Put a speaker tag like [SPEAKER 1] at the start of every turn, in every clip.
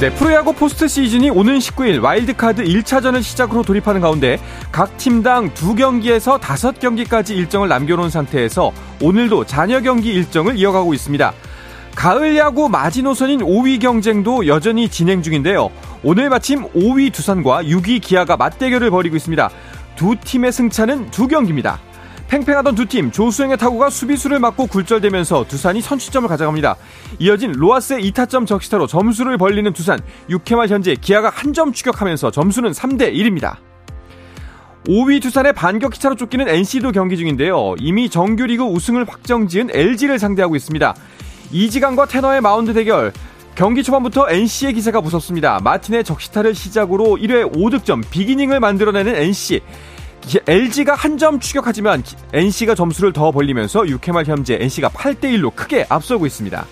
[SPEAKER 1] 네, 프로야구 포스트 시즌이 오는 19일 와일드카드 1차전을 시작으로 돌입하는 가운데 각 팀당 두 경기에서 다섯 경기까지 일정을 남겨놓은 상태에서 오늘도 잔여 경기 일정을 이어가고 있습니다. 가을 야구 마지노선인 5위 경쟁도 여전히 진행 중인데요. 오늘 마침 5위 두산과 6위 기아가 맞대결을 벌이고 있습니다. 두 팀의 승차는 두 경기입니다. 팽팽하던 두 팀 조수영의 타구가 수비수를 맞고 굴절되면서 두산이 선취점을 가져갑니다. 이어진 로아스의 2타점 적시타로 점수를 벌리는 두산 6회 말 현재 기아가 한 점 추격하면서 점수는 3대 1입니다. 5위 두산의 반격 기차로 쫓기는 NC도 경기 중인데요. 이미 정규리그 우승을 확정지은 LG를 상대하고 있습니다. 이지강과 테너의 마운드 대결 경기 초반부터 NC의 기세가 무섭습니다. 마틴의 적시타를 시작으로 1회 5득점 비기닝을 만들어내는 NC. LG가 한 점 추격하지만 NC가 점수를 더 벌리면서 6회 말 현재 NC가 8대1로 크게 앞서고 있습니다.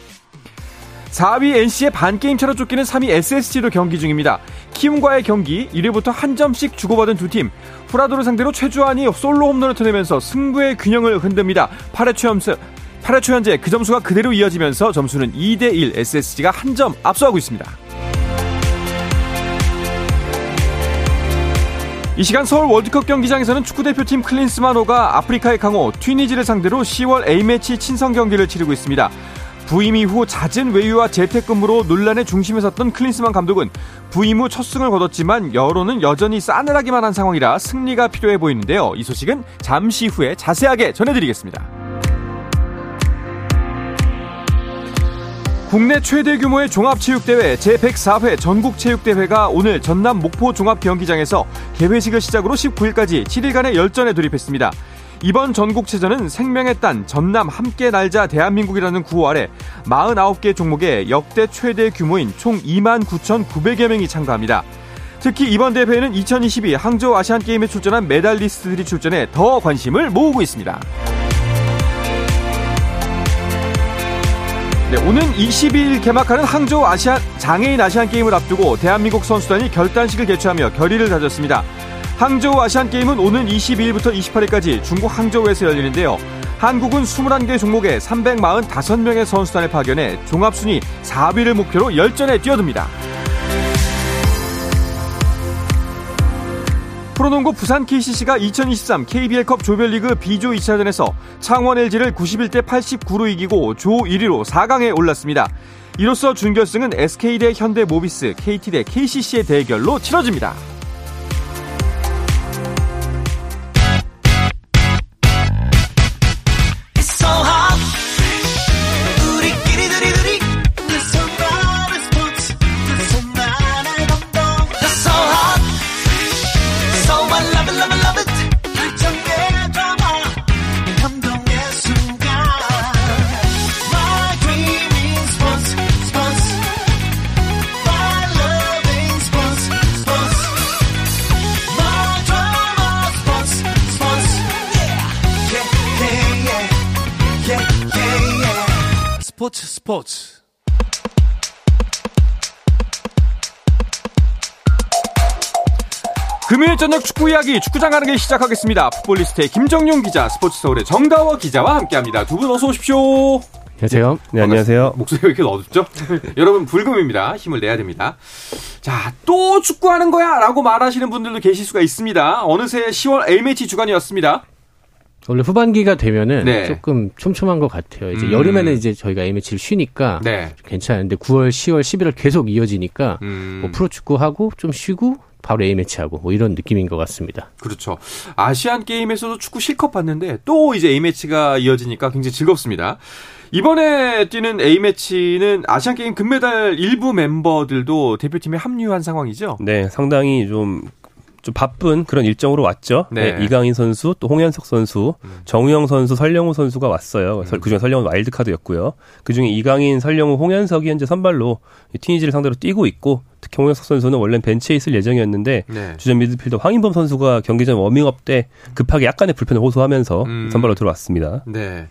[SPEAKER 1] 4위 NC의 반게임 차로 쫓기는 3위 SSG도 경기 중입니다. 키움과의 경기 1회부터 한 점씩 주고받은 두 팀. 후라도를 상대로 최주환이 솔로 홈런을 터내면서 승부의 균형을 흔듭니다. 8회 초염수 8회 초 현재 그 점수가 그대로 이어지면서 점수는 2대1 SSG가 한 점 앞서가고 있습니다. 이 시간 서울 월드컵 경기장에서는 축구대표팀 클린스만호가 아프리카의 강호 튀니지를 상대로 10월 A매치 친선 경기를 치르고 있습니다. 부임 이후 잦은 외유와 재택근무로 논란의 중심에 섰던 클린스만 감독은 부임 후 첫 승을 거뒀지만 여론은 여전히 싸늘하기만 한 상황이라 승리가 필요해 보이는데요. 이 소식은 잠시 후에 자세하게 전해드리겠습니다. 국내 최대 규모의 종합체육대회 제104회 전국체육대회가 오늘 전남 목포 종합경기장에서 개회식을 시작으로 19일까지 7일간의 열전에 돌입했습니다. 이번 전국체전은 생명의 딴 전남 함께 날자 대한민국이라는 구호 아래 49개 종목에 역대 최대 규모인 총 2만 9,900여 명이 참가합니다. 특히 이번 대회에는 2022 항저우 아시안게임에 출전한 메달리스트들이 출전해 더 관심을 모으고 있습니다. 네, 오는 22일 개막하는 항저우 아시안 장애인 아시안 게임을 앞두고 대한민국 선수단이 결단식을 개최하며 결의를 다졌습니다. 항저우 아시안 게임은 오는 22일부터 28일까지 중국 항저우에서 열리는데요. 한국은 21개 종목에 345명의 선수단을 파견해 종합순위 4위를 목표로 열전에 뛰어듭니다. 프로농구 부산 KCC가 2023 KBL컵 조별리그 B조 2차전에서 창원 LG를 91대 89로 이기고 조 1위로 4강에 올랐습니다. 이로써 준결승은 SK 대 현대 모비스, KT 대 KCC의 대결로 치러집니다. 금요일 저녁 축구 이야기 축구장 가는 길 시작하겠습니다. 풋볼리스트의 김정용 기자, 스포츠 서울의 정다워 기자와 함께합니다. 두 분 어서 오십시오.
[SPEAKER 2] 안녕하세요. 네, 안녕하세요.
[SPEAKER 1] 목소리가 이렇게 어둡죠? 여러분 불금입니다. 힘을 내야 됩니다. 자, 또 축구하는 거야 라고 말하시는 분들도 계실 수가 있습니다. 어느새 10월 A매치 주간이었습니다.
[SPEAKER 2] 원래 후반기가 되면은 네. 조금 촘촘한 것 같아요. 이제 음. 여름에는 이제 저희가 A매치를 쉬니까 네. 괜찮은데 9월, 10월, 11월 계속 이어지니까 음. 뭐 프로축구 하고 좀 쉬고 바로 A매치 하고 뭐 이런 느낌인 것 같습니다.
[SPEAKER 1] 그렇죠. 아시안 게임에서도 축구 실컷 봤는데 또 이제 A매치가 이어지니까 굉장히 즐겁습니다. 이번에 뛰는 A매치는 아시안게임 금메달 일부 멤버들도 대표팀에 합류한 상황이죠?
[SPEAKER 3] 네, 상당히 좀 좀 바쁜 그런 일정으로 왔죠. 네. 네, 이강인 선수, 또 홍현석 선수, 음. 정우영 선수, 설령우 선수가 왔어요. 음. 그중에 설령우 와일드카드였고요. 그중에 이강인, 설령우, 홍현석이 현재 선발로 튀니지를 상대로 뛰고 있고 특히 홍현석 선수는 원래 벤치에 있을 예정이었는데 네. 주전 미드필더 황인범 선수가 경기 전 워밍업 때 급하게 약간의 불편을 호소하면서 음. 선발로 들어왔습니다.
[SPEAKER 1] 네.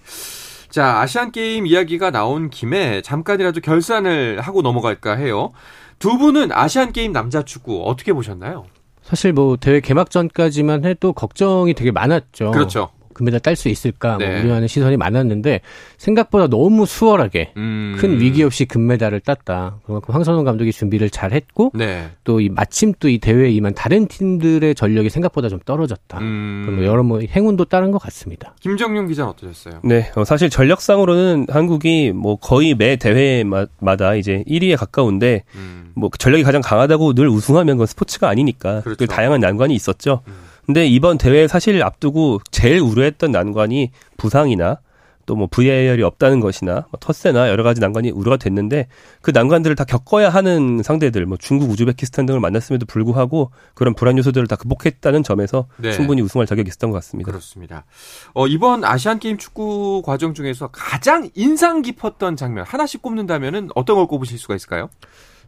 [SPEAKER 1] 자, 아시안 게임 이야기가 나온 김에 잠깐이라도 결산을 하고 넘어갈까 해요. 두 분은 아시안 게임 남자 축구 어떻게 보셨나요?
[SPEAKER 2] 사실 뭐 대회 개막 전까지만 해도 걱정이 되게 많았죠.
[SPEAKER 1] 그렇죠.
[SPEAKER 2] 금메달 딸 수 있을까 뭐 네. 뭐 우려하는 시선이 많았는데 생각보다 너무 수월하게 음. 큰 위기 없이 금메달을 땄다. 그만큼 황선홍 감독이 준비를 잘 했고 네. 또이 마침 또 이 대회에 임한 다른 팀들의 전력이 생각보다 좀 떨어졌다. 음. 뭐 여러 뭐 행운도 따른 것 같습니다.
[SPEAKER 1] 김정용 기자는 어떠셨어요?
[SPEAKER 3] 네, 어, 사실 전력상으로는 한국이 뭐 거의 매 대회마다 이제 1위에 가까운데 음. 뭐 전력이 가장 강하다고 늘 우승하면 그건 스포츠가 아니니까 그렇죠. 다양한 난관이 있었죠. 음. 근데 이번 대회 사실 앞두고 제일 우려했던 난관이 부상이나 또 뭐 VAR이 없다는 것이나 뭐 텃세나 여러 가지 난관이 우려가 됐는데 그 난관들을 다 겪어야 하는 상대들 뭐 중국, 우즈베키스탄 등을 만났음에도 불구하고 그런 불안 요소들을 다 극복했다는 점에서 네. 충분히 우승할 자격이 있었던 것 같습니다.
[SPEAKER 1] 그렇습니다. 어, 이번 아시안 게임 축구 과정 중에서 가장 인상 깊었던 장면 하나씩 꼽는다면은 어떤 걸 꼽으실 수가 있을까요?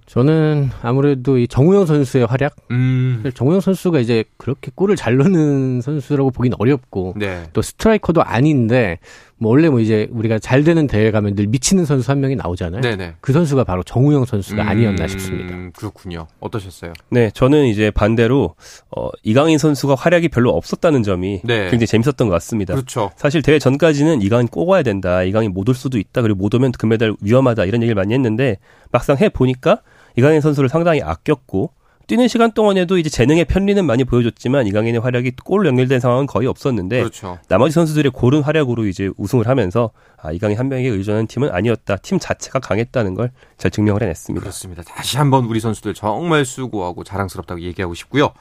[SPEAKER 2] 저는 아무래도 이 정우영 선수의 활약. 음. 정우영 선수가 이제 그렇게 골을 잘 넣는 선수라고 보긴 어렵고 네. 또 스트라이커도 아닌데 뭐 원래 뭐 이제 우리가 잘 되는 대회 가면 늘 미치는 선수 한 명이 나오잖아요. 네네. 그 선수가 바로 정우영 선수가 음, 아니었나 싶습니다.
[SPEAKER 1] 그렇군요. 어떠셨어요?
[SPEAKER 3] 네, 저는 이제 반대로 어, 이강인 선수가 활약이 별로 없었다는 점이 네. 굉장히 재밌었던 것 같습니다.
[SPEAKER 1] 그렇죠.
[SPEAKER 3] 사실 대회 전까지는 이강인 꼭 와야 된다. 이강인 못 올 수도 있다. 그리고 못 오면 금메달 위험하다. 이런 얘기를 많이 했는데 막상 해 보니까 이강인 선수를 상당히 아꼈고 뛰는 시간 동안에도 이제 재능의 편리는 많이 보여줬지만 이강인의 활약이 골로 연결된 상황은 거의 없었는데 그렇죠. 나머지 선수들의 고른 활약으로 이제 우승을 하면서 아 이강인 한 명에게 의존하는 팀은 아니었다. 팀 자체가 강했다는 걸 잘 증명을 해냈습니다.
[SPEAKER 1] 그렇습니다. 다시 한번 우리 선수들 정말 수고하고 자랑스럽다고 얘기하고 싶고요.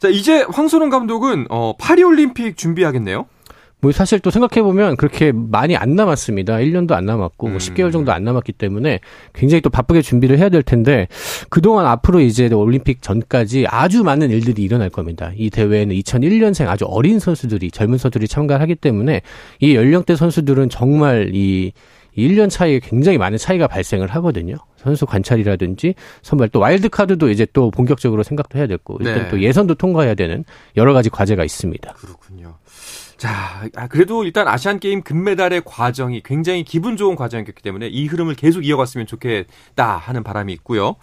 [SPEAKER 1] 자 이제 황선홍 감독은 어, 파리올림픽 준비하겠네요.
[SPEAKER 2] 뭐 사실 또 생각해보면 그렇게 많이 안 남았습니다. 1년도 안 남았고 뭐 음. 뭐 10개월 정도 안 남았기 때문에 굉장히 또 바쁘게 준비를 해야 될 텐데 그동안 앞으로 이제 올림픽 전까지 아주 많은 일들이 일어날 겁니다. 이 대회에는 2001년생 아주 어린 선수들이 젊은 선수들이 참가하기 때문에 이 연령대 선수들은 정말 이 1년 차이에 굉장히 많은 차이가 발생을 하거든요. 선수 관찰이라든지 선발 또 와일드 카드도 이제 또 본격적으로 생각도 해야 됐고 일단 네. 또 예선도 통과해야 되는 여러 가지 과제가 있습니다.
[SPEAKER 1] 그렇군요. 자, 아, 그래도 일단 아시안 게임 금메달의 과정이 굉장히 기분 좋은 과정이었기 때문에 이 흐름을 계속 이어갔으면 좋겠다 하는 바람이 있고요.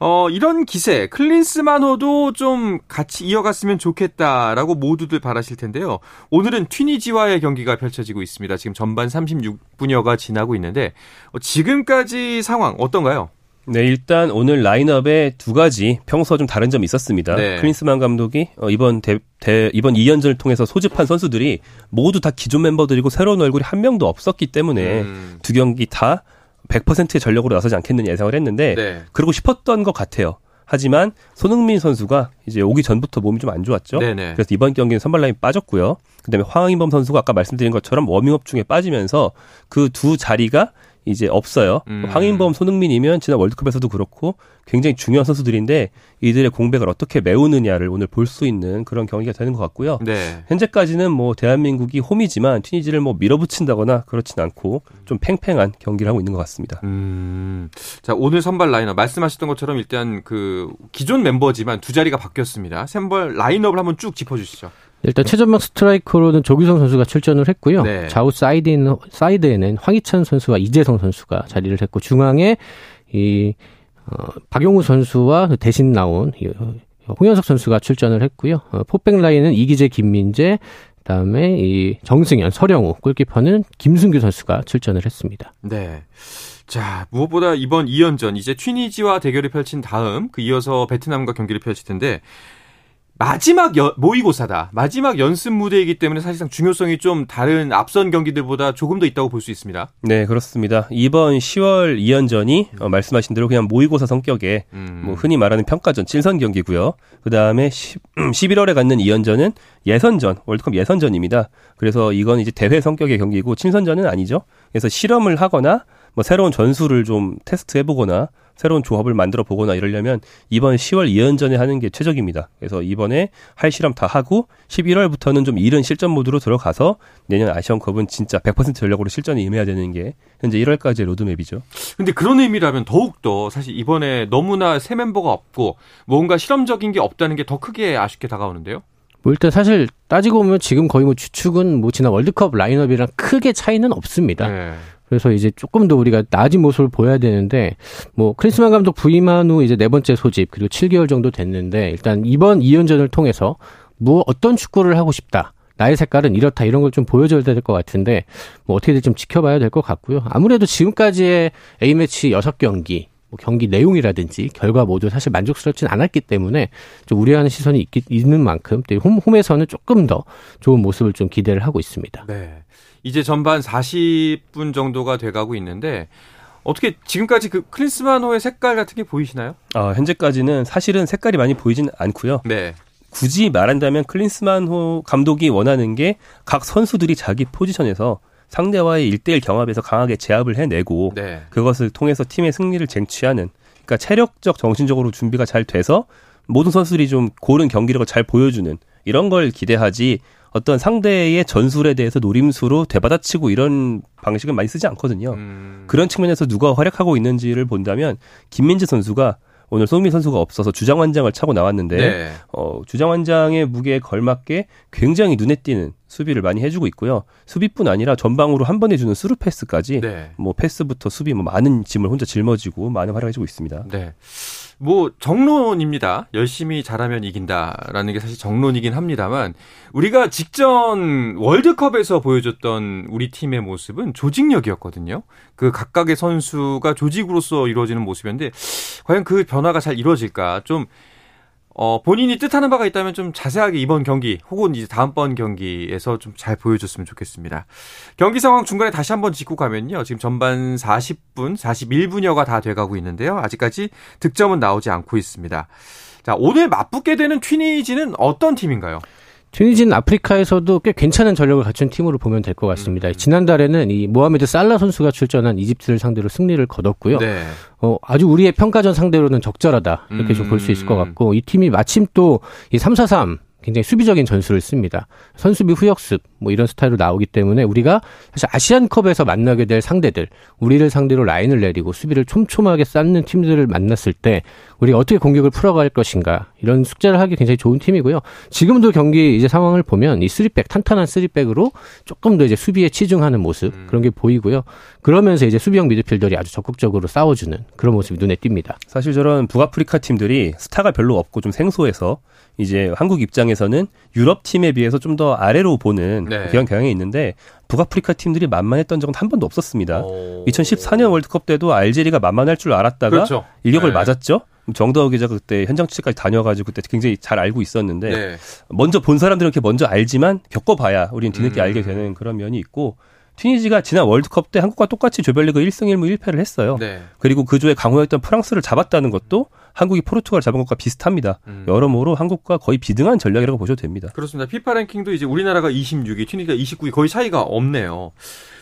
[SPEAKER 1] 어, 이런 기세, 클린스만호도 좀 같이 이어갔으면 좋겠다라고 모두들 바라실 텐데요. 오늘은 튀니지와의 경기가 펼쳐지고 있습니다. 지금 전반 36분여가 지나고 있는데, 어, 지금까지 상황 어떤가요?
[SPEAKER 3] 네, 일단 오늘 라인업에 두 가지 평소와 좀 다른 점이 있었습니다. 네. 클린스만 감독이 어, 이번 대, 대, 이번 2연전을 통해서 소집한 선수들이 모두 다 기존 멤버들이고 새로운 얼굴이 한 명도 없었기 때문에 음. 두 경기 다 100%의 전력으로 나서지 않겠느냐 예상을 했는데 네. 그러고 싶었던 것 같아요. 하지만 손흥민 선수가 이제 오기 전부터 몸이 좀 안 좋았죠. 네네. 그래서 이번 경기는 선발 라인 빠졌고요. 그다음에 황인범 선수가 아까 말씀드린 것처럼 워밍업 중에 빠지면서 그 두 자리가 이제 없어요. 음. 황인범, 손흥민이면 지난 월드컵에서도 그렇고 굉장히 중요한 선수들인데 이들의 공백을 어떻게 메우느냐를 오늘 볼 수 있는 그런 경기가 되는 것 같고요. 네. 현재까지는 뭐 대한민국이 홈이지만 튀니지를 뭐 밀어붙인다거나 그렇진 않고 좀 팽팽한 경기를 하고 있는 것 같습니다. 음.
[SPEAKER 1] 자 오늘 선발 라인업 말씀하셨던 것처럼 일단 그 기존 멤버지만 두 자리가 바뀌었습니다. 선발 라인업을 한번 쭉 짚어주시죠.
[SPEAKER 2] 일단 최전방 스트라이커로는 조규성 선수가 출전을 했고요. 네. 좌우 사이드에는, 사이드에는 황희찬 선수와 이재성 선수가 자리를 했고 중앙에 이 어, 박용우 선수와 대신 나온 이, 홍현석 선수가 출전을 했고요. 어, 포백 라인은 이기재, 김민재, 그다음에 이 정승현, 설영우, 골키퍼는 김승규 선수가 출전을 했습니다.
[SPEAKER 1] 네. 자, 무엇보다 이번 2연전 이제 튀니지와 대결을 펼친 다음 그 이어서 베트남과 경기를 펼칠 텐데 마지막 여, 모의고사다. 마지막 연습 무대이기 때문에 사실상 중요성이 좀 다른 앞선 경기들보다 조금 더 있다고 볼 수 있습니다.
[SPEAKER 3] 네, 그렇습니다. 이번 10월 2연전이 어, 말씀하신 대로 그냥 모의고사 성격의 음. 뭐 흔히 말하는 평가전, 친선 경기고요. 그다음에 10, 11월에 갖는 2연전은 예선전, 월드컵 예선전입니다. 그래서 이건 이제 대회 성격의 경기고 친선전은 아니죠. 그래서 실험을 하거나 뭐 새로운 전술을 좀 테스트해 보거나 새로운 조합을 만들어 보거나 이러려면 이번 10월 2연전에 하는 게 최적입니다. 그래서 이번에 할 실험 다 하고 11월부터는 좀 이른 실전 모드로 들어가서 내년 아시안컵은 진짜 100% 전력으로 실전에 임해야 되는 게 현재 1월까지의 로드맵이죠.
[SPEAKER 1] 근데 그런 의미라면 더욱더 사실 이번에 너무나 새 멤버가 없고 뭔가 실험적인 게 없다는 게 더 크게 아쉽게 다가오는데요.
[SPEAKER 2] 뭐 일단 사실 따지고 보면 지금 거의 뭐 주축은 뭐 지난 월드컵 라인업이랑 크게 차이는 없습니다. 네. 그래서 이제 조금 더 우리가 나아진 모습을 보여야 되는데 뭐 크리스만 감독 부임한 후 이제 네 번째 소집 그리고 7개월 정도 됐는데 일단 이번 2연전을 통해서 뭐 어떤 축구를 하고 싶다. 나의 색깔은 이렇다 이런 걸 좀 보여줘야 될 것 같은데 뭐 어떻게 될지 좀 지켜봐야 될 것 같고요. 아무래도 지금까지의 A매치 6경기 뭐 경기 내용이라든지 결과 모두 사실 만족스럽진 않았기 때문에 좀 우려하는 시선이 있, 있는 만큼 홈, 홈에서는 조금 더 좋은 모습을 좀 기대를 하고 있습니다.
[SPEAKER 1] 네. 이제 전반 40분 정도가 돼가고 있는데 어떻게 지금까지 그 클린스만호의 색깔 같은 게 보이시나요?
[SPEAKER 3] 어, 현재까지는 사실은 색깔이 많이 보이진 않고요. 네. 굳이 말한다면 클린스만호 감독이 원하는 게 각 선수들이 자기 포지션에서 상대와의 1대1 경합에서 강하게 제압을 해내고 네. 그것을 통해서 팀의 승리를 쟁취하는 그러니까 체력적 정신적으로 준비가 잘 돼서 모든 선수들이 좀 고른 경기력을 잘 보여주는 이런 걸 기대하지 어떤 상대의 전술에 대해서 노림수로 되받아치고 이런 방식을 많이 쓰지 않거든요. 음. 그런 측면에서 누가 활약하고 있는지를 본다면 김민재 선수가 오늘 손흥민 선수가 없어서 주장완장을 차고 나왔는데 네. 어, 주장완장의 무게에 걸맞게 굉장히 눈에 띄는 수비를 많이 해주고 있고요. 수비뿐 아니라 전방으로 한 번에 주는 스루 패스까지 네. 뭐 패스부터 수비 뭐 많은 짐을 혼자 짊어지고 많은 활약해주고 있습니다.
[SPEAKER 1] 네. 뭐 정론입니다. 열심히 잘하면 이긴다라는 게 사실 정론이긴 합니다만 우리가 직전 월드컵에서 보여줬던 우리 팀의 모습은 조직력이었거든요. 그 각각의 선수가 조직으로서 이루어지는 모습이었는데 과연 그 변화가 잘 이루어질까 좀 어, 본인이 뜻하는 바가 있다면 좀 자세하게 이번 경기 혹은 이제 다음번 경기에서 좀 잘 보여줬으면 좋겠습니다. 경기 상황 중간에 다시 한번 짚고 가면요. 지금 전반 40분, 41분여가 다 돼가고 있는데요. 아직까지 득점은 나오지 않고 있습니다. 자, 오늘 맞붙게 되는 튀니지는 어떤 팀인가요?
[SPEAKER 2] 튀니지는 아프리카에서도 꽤 괜찮은 전력을 갖춘 팀으로 보면 될 것 같습니다. 음. 지난달에는 이 모하메드 살라 선수가 출전한 이집트를 상대로 승리를 거뒀고요. 네. 어, 아주 우리의 평가전 상대로는 적절하다. 이렇게 음. 좀볼 수 있을 것 같고, 이 팀이 마침 또 이 3-4-3 굉장히 수비적인 전술을 씁니다. 선수비 후역습 뭐 이런 스타일로 나오기 때문에 우리가 사실 아시안컵에서 만나게 될 상대들, 우리를 상대로 라인을 내리고 수비를 촘촘하게 쌓는 팀들을 만났을 때 우리가 어떻게 공격을 풀어갈 것인가 이런 숙제를 하기 굉장히 좋은 팀이고요. 지금도 경기 이제 상황을 보면 이 쓰리백 탄탄한 쓰리백으로 조금 더 이제 수비에 치중하는 모습 음. 그런 게 보이고요. 그러면서 이제 수비형 미드필더들이 아주 적극적으로 싸워주는 그런 모습이 눈에 띕니다.
[SPEAKER 3] 사실 저런 북아프리카 팀들이 스타가 별로 없고 좀 생소해서 이제 한국 입장에서는 유럽 팀에 비해서 좀 더 아래로 보는 네. 그런 경향이 있는데 북아프리카 팀들이 만만했던 적은 한 번도 없었습니다. 오. 2014년 월드컵 때도 알제리가 만만할 줄 알았다가 그렇죠. 일격을 네. 맞았죠. 정다호 기자 그때 현장 취재까지 다녀가지고 그때 굉장히 잘 알고 있었는데 네. 먼저 본 사람들은 이렇게 먼저 알지만 겪어봐야 우리는 뒤늦게 음. 알게 되는 그런 면이 있고 튀니지가 지난 월드컵 때 한국과 똑같이 조별리그 1승 1무 1패를 했어요. 네. 그리고 그 조에 강호였던 프랑스를 잡았다는 것도 한국이 포르투갈 잡은 것과 비슷합니다. 음. 여러모로 한국과 거의 비등한 전략이라고 보셔도 됩니다.
[SPEAKER 1] 그렇습니다. 피파 랭킹도 이제 우리나라가 26위, 튀니지가 29위 거의 차이가 없네요.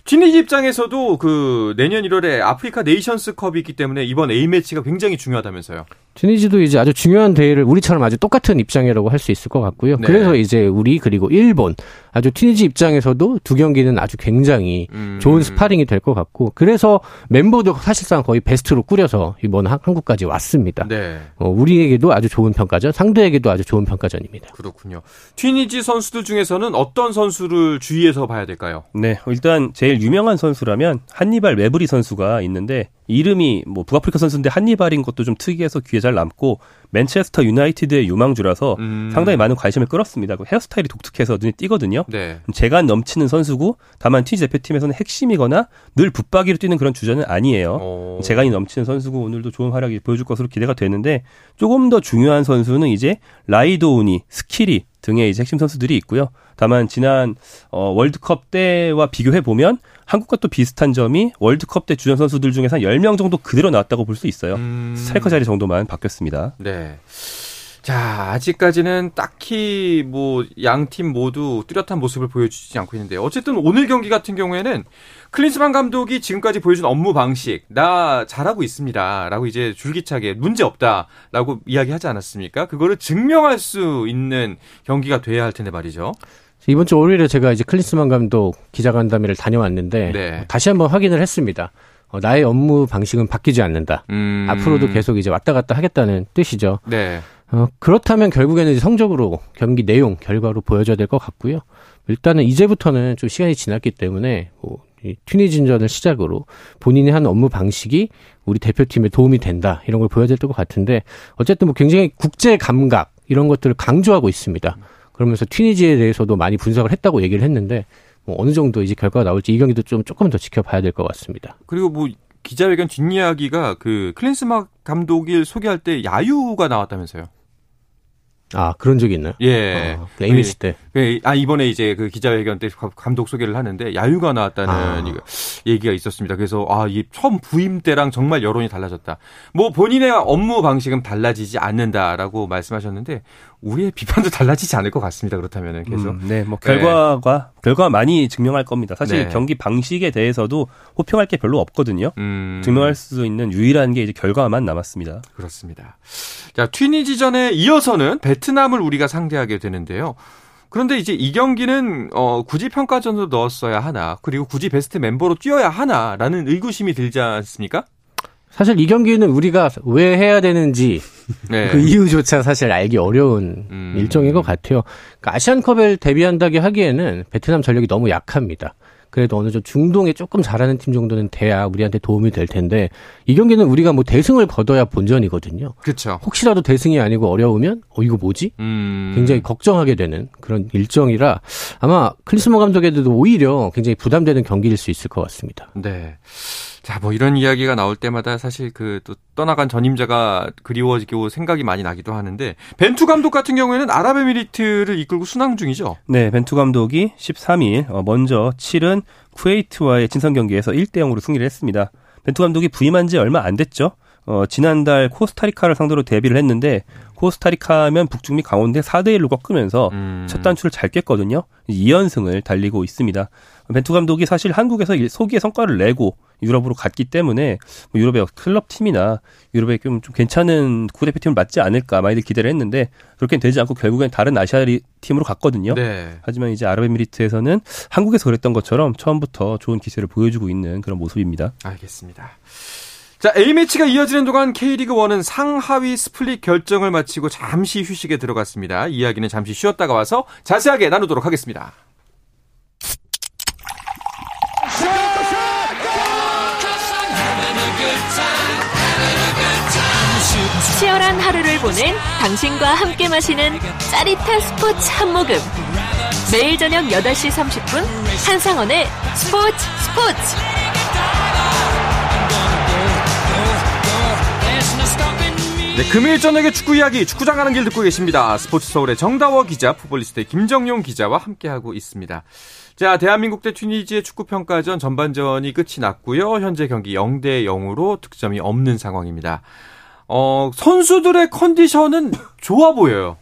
[SPEAKER 1] 튀니지 입장에서도 그 내년 1월에 아프리카 네이션스컵이 있기 때문에 이번 A 매치가 굉장히 중요하다면서요.
[SPEAKER 2] 튀니지도 이제 아주 중요한 대회를 우리처럼 아주 똑같은 입장이라고 할 수 있을 것 같고요. 네. 그래서 이제 우리 그리고 일본 아주 튀니지 입장에서도 두 경기는 아주 굉장히 음. 좋은 스파링이 될 것 같고 그래서 멤버도 사실상 거의 베스트로 꾸려서 이번 한국까지 왔습니다. 네. 어, 우리에게도 아주 좋은 평가전, 상대에게도 아주 좋은 평가전입니다.
[SPEAKER 1] 그렇군요. 튀니지 선수들 중에서는 어떤 선수를 주의해서 봐야 될까요?
[SPEAKER 3] 네, 일단 제일 유명한 선수라면 한니발 메브리 선수가 있는데 이름이 뭐 북아프리카 선수인데 한니발인 것도 좀 특이해서 귀에 잘 남고 맨체스터 유나이티드의 유망주라서 음. 상당히 많은 관심을 끌었습니다. 그 헤어스타일이 독특해서 눈에 띄거든요. 네. 재간 넘치는 선수고 다만 티지 대표팀에서는 핵심이거나 늘 붙박이로 뛰는 그런 주전은 아니에요. 오. 재간이 넘치는 선수고 오늘도 좋은 활약이 보여줄 것으로 기대가 되는데 조금 더 중요한 선수는 이제 라이도우니, 스키리 등의 이제 핵심 선수들이 있고요. 다만 지난 어, 월드컵 때와 비교해 보면 한국과 또 비슷한 점이 월드컵 때 주전 선수들 중에서 한 10명 정도 그대로 나왔다고 볼 수 있어요. 음... 스트라이커 자리 정도만 바뀌었습니다. 네.
[SPEAKER 1] 자, 아직까지는 딱히 뭐 양 팀 모두 뚜렷한 모습을 보여주지 않고 있는데 어쨌든 오늘 경기 같은 경우에는 클린스만 감독이 지금까지 보여준 업무 방식 나 잘하고 있습니다라고 이제 줄기차게 문제 없다라고 이야기하지 않았습니까? 그거를 증명할 수 있는 경기가 돼야 할 텐데 말이죠.
[SPEAKER 2] 이번 주 월요일에 제가 이제 클린스만 감독 기자간담회를 다녀왔는데 네. 다시 한번 확인을 했습니다. 어, 나의 업무 방식은 바뀌지 않는다. 음... 앞으로도 계속 이제 왔다 갔다 하겠다는 뜻이죠. 네. 어, 그렇다면 결국에는 성적으로 경기 내용 결과로 보여줘야 될 것 같고요. 일단은 이제부터는 좀 시간이 지났기 때문에 뭐, 이 튀니진전을 시작으로 본인이 한 업무 방식이 우리 대표팀에 도움이 된다 이런 걸 보여야 될 것 같은데 어쨌든 뭐 굉장히 국제 감각 이런 것들을 강조하고 있습니다. 그러면서 튀니지에 대해서도 많이 분석을 했다고 얘기를 했는데 뭐 어느 정도 이제 결과가 나올지 이 경기도 좀 조금 더 지켜봐야 될 것 같습니다.
[SPEAKER 1] 그리고 뭐 기자회견 뒷이야기가 그 클린스막 감독을 소개할 때 야유가 나왔다면서요?
[SPEAKER 2] 아 그런 적이 있나요?
[SPEAKER 1] 예.
[SPEAKER 2] 어, 그 ABC 때.
[SPEAKER 1] 그, 아 이번에 이제 그 기자회견 때 감독 소개를 하는데 야유가 나왔다는 아. 얘기가 있었습니다. 그래서 아이 처음 부임 때랑 정말 여론이 달라졌다. 뭐 본인의 업무 방식은 달라지지 않는다라고 말씀하셨는데 우리의 비판도 달라지지 않을 것 같습니다. 그렇다면은 계속. 음,
[SPEAKER 3] 네, 뭐 결과가 네. 결과 많이 증명할 겁니다. 사실 네. 경기 방식에 대해서도 호평할 게 별로 없거든요. 음. 증명할 수 있는 유일한 게 이제 결과만 남았습니다.
[SPEAKER 1] 그렇습니다. 자, 튀니지전에 이어서는 베트남을 우리가 상대하게 되는데요. 그런데 이제 이 경기는 어 굳이 평가전으로 넣었어야 하나 그리고 굳이 베스트 멤버로 뛰어야 하나라는 의구심이 들지 않습니까?
[SPEAKER 2] 사실 이 경기는 우리가 왜 해야 되는지 네. 그 이유조차 사실 알기 어려운 음. 일정인 것 같아요. 그러니까 아시안컵에 데뷔한다기 하기에는 베트남 전력이 너무 약합니다. 그래도 어느 정도 중동에 조금 잘하는 팀 정도는 돼야 우리한테 도움이 될 텐데 이 경기는 우리가 뭐 대승을 거둬야 본전이거든요.
[SPEAKER 1] 그렇죠.
[SPEAKER 2] 혹시라도 대승이 아니고 어려우면 어 이거 뭐지? 음. 굉장히 걱정하게 되는 그런 일정이라 아마 클리스모 감독에도 오히려 굉장히 부담되는 경기일 수 있을 것 같습니다.
[SPEAKER 1] 네. 자, 뭐 이런 이야기가 나올 때마다 사실 그 또 떠나간 전임자가 그리워지고 생각이 많이 나기도 하는데 벤투 감독 같은 경우에는 아랍에미리트를 이끌고 순항 중이죠.
[SPEAKER 3] 네, 벤투 감독이 13일 어, 먼저 7은 쿠웨이트와의 친선 경기에서 1대 0으로 승리를 했습니다. 벤투 감독이 부임한 지 얼마 안 됐죠. 어, 지난달 코스타리카를 상대로 데뷔를 했는데 코스타리카면 북중미 강원대 4대 1로 꺾으면서 음. 첫 단추를 잘 깼거든요. 2연승을 달리고 있습니다. 벤투 감독이 사실 한국에서 소기의 성과를 내고 유럽으로 갔기 때문에 뭐 유럽의 클럽 팀이나 유럽의 좀, 좀 괜찮은 국가대표팀을 맡지 않을까 많이들 기대를 했는데 그렇게는 되지 않고 결국엔 다른 아시아 팀으로 갔거든요. 네. 하지만 이제 아랍에미리트에서는 한국에서 그랬던 것처럼 처음부터 좋은 기세를 보여주고 있는 그런 모습입니다.
[SPEAKER 1] 알겠습니다. 자, A매치가 이어지는 동안 K리그1은 상하위 스플릿 결정을 마치고 잠시 휴식에 들어갔습니다. 이야기는 잠시 쉬었다가 와서 자세하게 나누도록 하겠습니다.
[SPEAKER 4] 치열한 하루를 보낸 당신과 함께 마시는 짜릿한 스포츠 한 모금. 매일 저녁 8시 30분 한상원의 스포츠 스포츠.
[SPEAKER 1] 네, 금요일 저녁에 축구 이야기 축구장 가는 길 듣고 계십니다. 스포츠 서울의 정다워 기자, 풋볼리스트의 김정용 기자와 함께하고 있습니다. 자, 대한민국 대 튀니지의 축구 평가전 전반전이 끝이 났고요. 현재 경기 0대 0으로 득점이 없는 상황입니다. 어, 선수들의 컨디션은 좋아 보여요.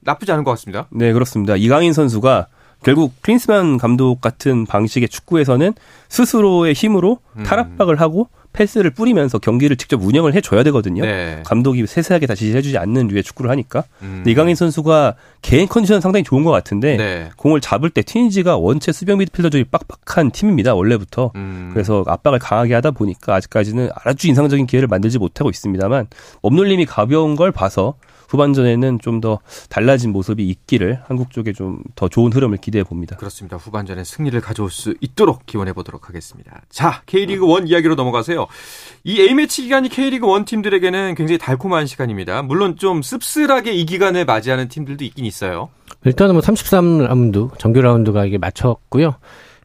[SPEAKER 1] 나쁘지 않은 것 같습니다.
[SPEAKER 3] 네, 그렇습니다. 이강인 선수가 결국 클린스만 감독 같은 방식의 축구에서는 스스로의 힘으로 음. 탈압박을 하고 패스를 뿌리면서 경기를 직접 운영을 해줘야 되거든요. 네. 감독이 세세하게 다 지시해주지 않는 류의 축구를 하니까. 음. 이강인 선수가 개인 컨디션 상당히 좋은 것 같은데 네. 공을 잡을 때 튀니지가 원체 수비형 미드필더들이 빡빡한 팀입니다. 원래부터. 음. 그래서 압박을 강하게 하다 보니까 아직까지는 아주 인상적인 기회를 만들지 못하고 있습니다만 몸놀림이 가벼운 걸 봐서 후반전에는 좀 더 달라진 모습이 있기를 한국 쪽에 좀 더 좋은 흐름을 기대해 봅니다.
[SPEAKER 1] 그렇습니다. 후반전에 승리를 가져올 수 있도록 기원해 보도록 하겠습니다. 자, K리그 1 이야기로 넘어갈게요. 이 A매치 기간이 K리그 1 팀들에게는 굉장히 달콤한 시간입니다. 물론 좀 씁쓸하게 이 기간을 맞이하는 팀들도 있긴 있어요.
[SPEAKER 2] 일단은 뭐 33라운드 정규 라운드가 이제 마쳤고요.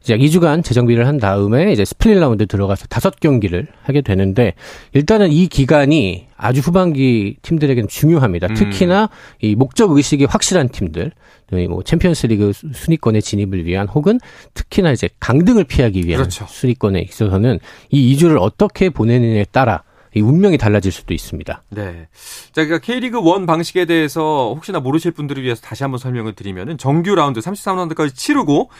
[SPEAKER 2] 이제 2주간 재정비를 한 다음에 이제 스플릿 라운드 들어가서 다섯 경기를 하게 되는데 일단은 이 기간이 아주 후반기 팀들에게는 중요합니다. 음. 특히나 이 목적 의식이 확실한 팀들, 뭐 챔피언스리그 순위권에 진입을 위한 혹은 특히나 이제 강등을 피하기 위한 그렇죠. 순위권에 있어서는 이 2주를 어떻게 보내느냐에 따라 이 운명이 달라질 수도 있습니다.
[SPEAKER 1] 네. 자, 그러니까 K리그 1 방식에 대해서 혹시나 모르실 분들을 위해서 다시 한번 설명을 드리면은 정규 라운드 33라운드까지 치르고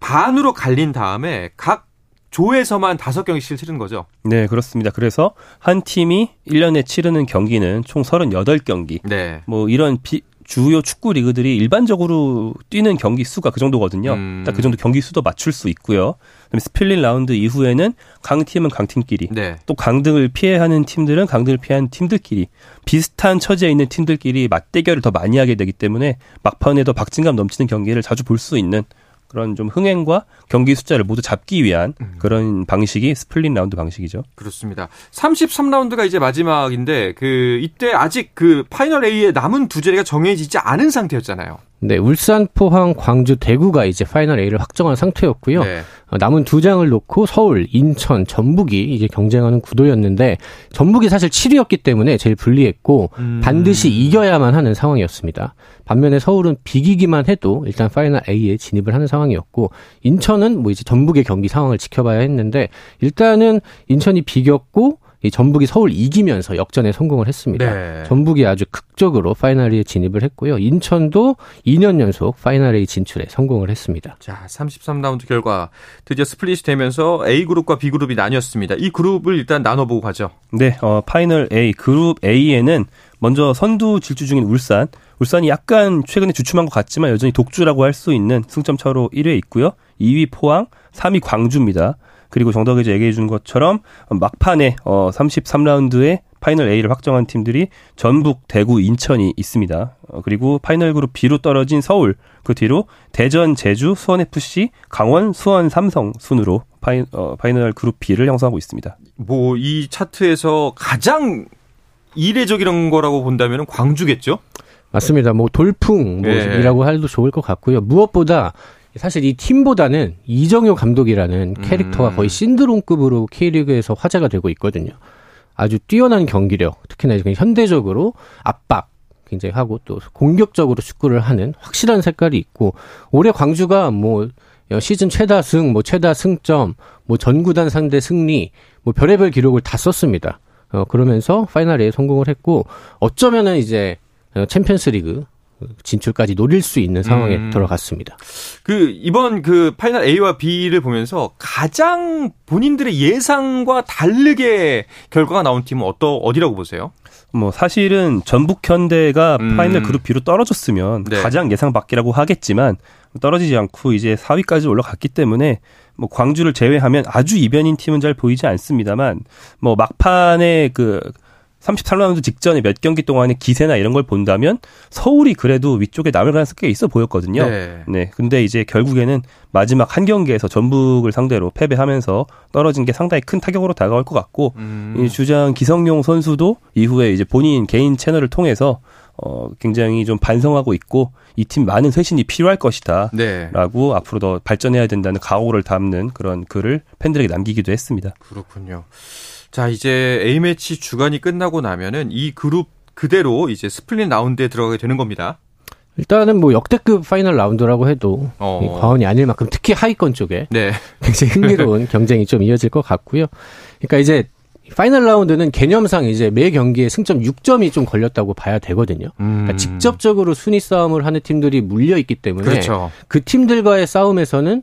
[SPEAKER 1] 반으로 갈린 다음에 각 조에서만 다섯 경기씩 치르는 거죠.
[SPEAKER 3] 네, 그렇습니다. 그래서 한 팀이 1년에 치르는 경기는 총 38경기. 네. 뭐 이런 비, 주요 축구 리그들이 일반적으로 뛰는 경기 수가 그 정도거든요. 음. 딱 그 정도 경기 수도 맞출 수 있고요. 그다음에 스플릿 라운드 이후에는 강팀은 강팀끼리, 네. 또 강등을 피해야 하는 팀들은 강등을 피한 팀들끼리 비슷한 처지에 있는 팀들끼리 맞대결을 더 많이 하게 되기 때문에 막판에 더 박진감 넘치는 경기를 자주 볼 수 있는 그런 좀 흥행과 경기 숫자를 모두 잡기 위한 음. 그런 방식이 스플릿 라운드 방식이죠.
[SPEAKER 1] 그렇습니다. 33라운드가 이제 마지막인데 그 이때 아직 그 파이널 A의 남은 두 자리가 정해지지 않은 상태였잖아요.
[SPEAKER 2] 네, 울산, 포항, 광주, 대구가 이제 파이널 A를 확정한 상태였고요. 네. 어, 남은 두 장을 놓고 서울, 인천, 전북이 이제 경쟁하는 구도였는데 전북이 사실 7위였기 때문에 제일 불리했고 음. 반드시 이겨야만 하는 상황이었습니다. 반면에 서울은 비기기만 해도 일단 파이널 A에 진입을 하는 상황이었고 인천은 뭐 이제 전북의 경기 상황을 지켜봐야 했는데 일단은 인천이 비겼고 이 전북이 서울 이기면서 역전에 성공을 했습니다. 네. 전북이 아주 극적으로 파이널에 진입을 했고요. 인천도 2년 연속 파이널에 진출에 성공을 했습니다.
[SPEAKER 1] 자, 33라운드 결과 드디어 스플릿이 되면서 A 그룹과 B 그룹이 나뉘었습니다. 이 그룹을 일단 나눠보고 가죠.
[SPEAKER 3] 네, 어, 파이널 A 그룹 A에는 먼저 선두 질주 중인 울산, 울산이 약간 최근에 주춤한 것 같지만 여전히 독주라고 할 수 있는 승점 차로 1위에 있고요. 2위 포항, 3위 광주입니다. 그리고 정덕이 제 얘기해 준 것처럼 막판에 어 33라운드에 파이널 A를 확정한 팀들이 전북, 대구, 인천이 있습니다. 어, 그리고 파이널 그룹 B로 떨어진 서울, 그 뒤로 대전, 제주, 수원 FC, 강원, 수원, 삼성 순으로 파이, 어, 파이널 그룹 B를 형성하고 있습니다.
[SPEAKER 1] 뭐 이 차트에서 가장 이례적이런 거라고 본다면 광주겠죠?
[SPEAKER 2] 맞습니다. 뭐 돌풍이라고 네. 해도 좋을 것 같고요. 무엇보다 사실 이 팀보다는 이정효 감독이라는 캐릭터가 음. 거의 신드롬급으로 K리그에서 화제가 되고 있거든요. 아주 뛰어난 경기력, 특히나 현대적으로 압박 굉장히 하고 또 공격적으로 축구를 하는 확실한 색깔이 있고 올해 광주가 뭐 시즌 최다 승, 뭐 최다 승점, 뭐 전구단 상대 승리, 뭐 별의별 기록을 다 썼습니다. 어, 그러면서 파이널에 성공을 했고 어쩌면은 이제 챔피언스 리그 진출까지 노릴 수 있는 상황에 음. 들어갔습니다.
[SPEAKER 1] 그 이번 그 파이널 A와 B를 보면서 가장 본인들의 예상과 다르게 결과가 나온 팀은 어떠 어디라고 보세요?
[SPEAKER 3] 뭐 사실은 전북 현대가 음. 파이널 그룹 B로 떨어졌으면 네. 가장 예상 밖이라고 하겠지만 떨어지지 않고 이제 4위까지 올라갔기 때문에 뭐 광주를 제외하면 아주 이변인 팀은 잘 보이지 않습니다만 뭐 막판에 그 33라운드 직전에 몇 경기 동안의 기세나 이런 걸 본다면 서울이 그래도 위쪽에 남을 가능성이 꽤 있어 보였거든요. 네. 네. 근데 이제 결국에는 마지막 한 경기에서 전북을 상대로 패배하면서 떨어진 게 상당히 큰 타격으로 다가올 것 같고 음. 이 주장 기성용 선수도 이후에 이제 본인 개인 채널을 통해서 어 굉장히 좀 반성하고 있고 이 팀 많은 쇄신이 필요할 것이다라고 네. 앞으로 더 발전해야 된다는 각오를 담는 그런 글을 팬들에게 남기기도 했습니다.
[SPEAKER 1] 그렇군요. 자, 이제 A매치 주간이 끝나고 나면은 이 그룹 그대로 이제 스플릿 라운드에 들어가게 되는 겁니다.
[SPEAKER 2] 일단은 뭐 역대급 파이널 라운드라고 해도 어. 과언이 아닐 만큼 특히 하위권 쪽에 네. 굉장히 흥미로운 경쟁이 좀 이어질 것 같고요. 그러니까 이제 파이널 라운드는 개념상 이제 매 경기에 승점 6점이 좀 걸렸다고 봐야 되거든요. 그러니까 음. 직접적으로 순위 싸움을 하는 팀들이 물려 있기 때문에 그렇죠. 그 팀들과의 싸움에서는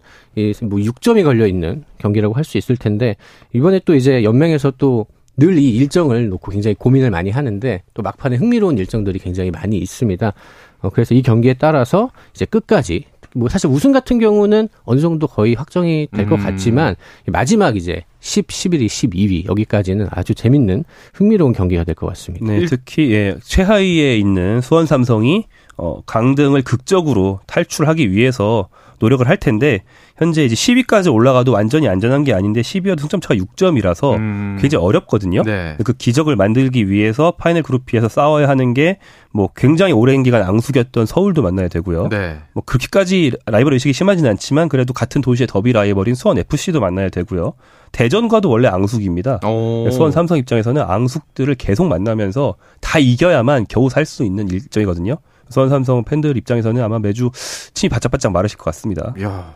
[SPEAKER 2] 뭐 6점이 걸려 있는 경기라고 할 수 있을 텐데 이번에 또 이제 연맹에서 또 늘 이 일정을 놓고 굉장히 고민을 많이 하는데 또 막판에 흥미로운 일정들이 굉장히 많이 있습니다. 어, 그래서 이 경기에 따라서 이제 끝까지 뭐 사실 우승 같은 경우는 어느 정도 거의 확정이 될것 음. 같지만 마지막 이제 10, 11위, 12위 여기까지는 아주 재밌는 흥미로운 경기가 될 것 같습니다.
[SPEAKER 3] 네, 특히 예, 최하위에 있는 수원 삼성이 어, 강등을 극적으로 탈출하기 위해서 노력을 할 텐데 현재 이제 10위까지 올라가도 완전히 안전한 게 아닌데 10위여도 승점차가 6점이라서 음. 굉장히 어렵거든요. 네. 그 기적을 만들기 위해서 파이널 그룹 B에서 싸워야 하는 게 뭐 굉장히 오랜 기간 앙숙이었던 서울도 만나야 되고요. 네. 뭐 그렇게까지 라이벌 의식이 심하지는 않지만 그래도 같은 도시의 더비 라이벌인 수원 FC도 만나야 되고요. 대전과도 원래 앙숙입니다. 오. 수원 삼성 입장에서는 앙숙들을 계속 만나면서 다 이겨야만 겨우 살 수 있는 일정이거든요. 수원 삼성 팬들 입장에서는 아마 매주 침이 바짝바짝 마르실 것 같습니다.
[SPEAKER 1] 이야.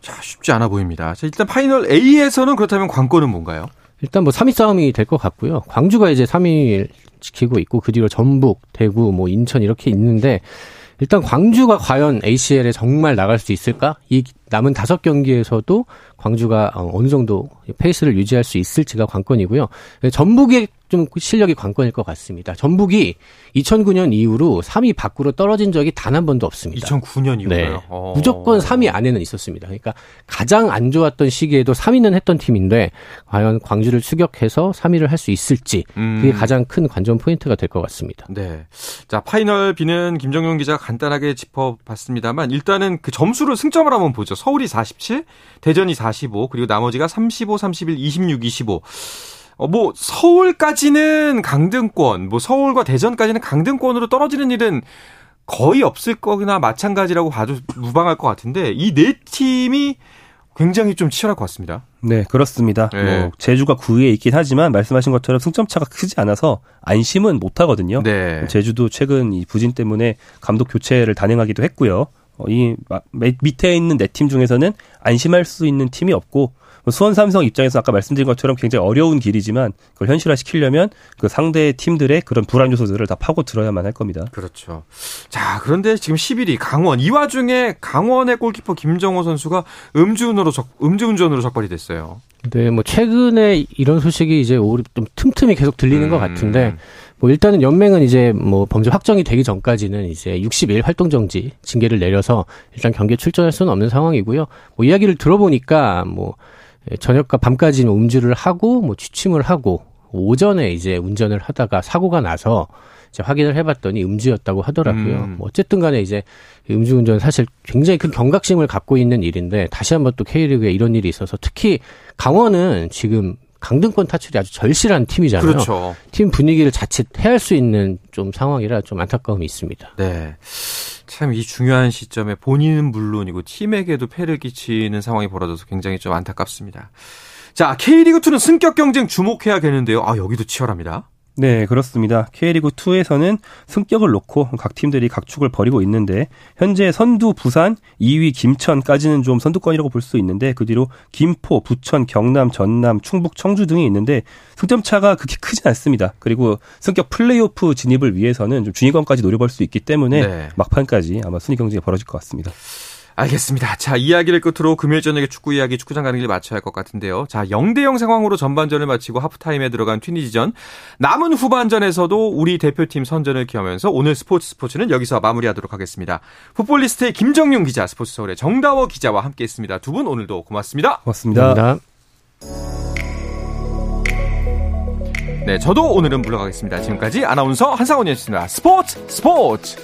[SPEAKER 1] 자, 쉽지 않아 보입니다. 자, 일단 파이널 A에서는 그렇다면 관건은 뭔가요?
[SPEAKER 2] 일단 뭐 3위 싸움이 될 것 같고요. 광주가 이제 3위를 지키고 있고 그 뒤로 전북, 대구, 뭐 인천 이렇게 있는데 일단 광주가 과연 ACL에 정말 나갈 수 있을까? 이 남은 다섯 경기에서도 광주가 어, 어느 정도 페이스를 유지할 수 있을지가 관건이고요. 전북의 좀 저력이 관건일 것 같습니다. 전북이 2009년 이후로 3위 밖으로 떨어진 적이 단 한 번도 없습니다.
[SPEAKER 1] 2009년 이후로요? 네.
[SPEAKER 2] 어. 무조건 3위 안에는 있었습니다. 그러니까 가장 안 좋았던 시기에도 3위는 했던 팀인데 과연 광주를 추격해서 3위를 할 수 있을지 그게 음. 가장 큰 관전 포인트가 될 것 같습니다.
[SPEAKER 1] 네. 자, 파이널 B는 김정용 기자가 간단하게 짚어봤습니다만 일단은 그 점수를 승점을 한번 보죠. 서울이 47, 대전이 45, 그리고 나머지가 35, 31, 26, 25. 어, 뭐 서울까지는 강등권, 뭐 서울과 대전까지는 강등권으로 떨어지는 일은 거의 없을 거나 마찬가지라고 봐도 무방할 것 같은데 이 네 팀이 굉장히 좀 치열할 것 같습니다.
[SPEAKER 3] 네, 그렇습니다. 네. 뭐 제주가 9위에 있긴 하지만 말씀하신 것처럼 승점 차가 크지 않아서 안심은 못 하거든요. 네. 제주도 최근 이 부진 때문에 감독 교체를 단행하기도 했고요. 어, 이 밑에 있는 네 팀 중에서는 안심할 수 있는 팀이 없고 뭐 수원 삼성 입장에서 아까 말씀드린 것처럼 굉장히 어려운 길이지만 그걸 현실화 시키려면 그 상대 팀들의 그런 불안 요소들을 다 파고 들어야만 할 겁니다.
[SPEAKER 1] 그렇죠. 자, 그런데 지금 11위 강원 이 와중에 강원의 골키퍼 김정호 선수가 음주운으로 적, 음주운전으로 적발이 됐어요.
[SPEAKER 2] 네, 뭐 최근에 이런 소식이 이제 좀 틈틈이 계속 들리는 음. 것 같은데 뭐 일단은 연맹은 이제 뭐 범죄 확정이 되기 전까지는 이제 60일 활동 정지 징계를 내려서 일단 경기에 출전할 수는 없는 상황이고요. 뭐 이야기를 들어보니까 뭐 저녁과 밤까지는 음주를 하고 뭐 취침을 하고 오전에 이제 운전을 하다가 사고가 나서 이제 확인을 해봤더니 음주였다고 하더라고요. 음. 뭐 어쨌든 간에 이제 음주운전 사실 굉장히 큰 경각심을 갖고 있는 일인데 다시 한번 또 K리그에 이런 일이 있어서 특히 강원은 지금 강등권 타출이 아주 절실한 팀이잖아요. 그렇죠. 팀 분위기를 자칫 해할 수 있는 좀 상황이라 좀 안타까움이 있습니다.
[SPEAKER 1] 네. 참 이 중요한 시점에 본인은 물론이고 팀에게도 폐를 끼치는 상황이 벌어져서 굉장히 좀 안타깝습니다. 자, K리그2는 승격 경쟁 주목해야겠는데요. 아, 여기도 치열합니다.
[SPEAKER 3] 네, 그렇습니다. K리그 2에서는 승격을 놓고 각 팀들이 각축을 벌이고 있는데 현재 선두 부산, 2위 김천까지는 좀 선두권이라고 볼 수 있는데 그 뒤로 김포, 부천, 경남, 전남, 충북, 청주 등이 있는데 승점 차가 그렇게 크지 않습니다. 그리고 승격 플레이오프 진입을 위해서는 좀 중위권까지 노려볼 수 있기 때문에 네. 막판까지 아마 순위 경쟁이 벌어질 것 같습니다.
[SPEAKER 1] 알겠습니다. 자, 이야기를 끝으로 금요일 저녁에 축구 이야기 축구장 가는 길 마쳐야 할 것 같은데요. 자, 0대0 상황으로 전반전을 마치고 하프타임에 들어간 튀니지전. 남은 후반전에서도 우리 대표팀 선전을 기하면서 오늘 스포츠 스포츠는 여기서 마무리하도록 하겠습니다. 풋볼리스트의 김정용 기자, 스포츠 서울의 정다워 기자와 함께 했습니다. 두 분 오늘도 고맙습니다.
[SPEAKER 3] 고맙습니다.
[SPEAKER 2] 감사합니다.
[SPEAKER 1] 네, 저도 오늘은 물러가겠습니다. 지금까지 아나운서 한상원이었습니다. 스포츠 스포츠!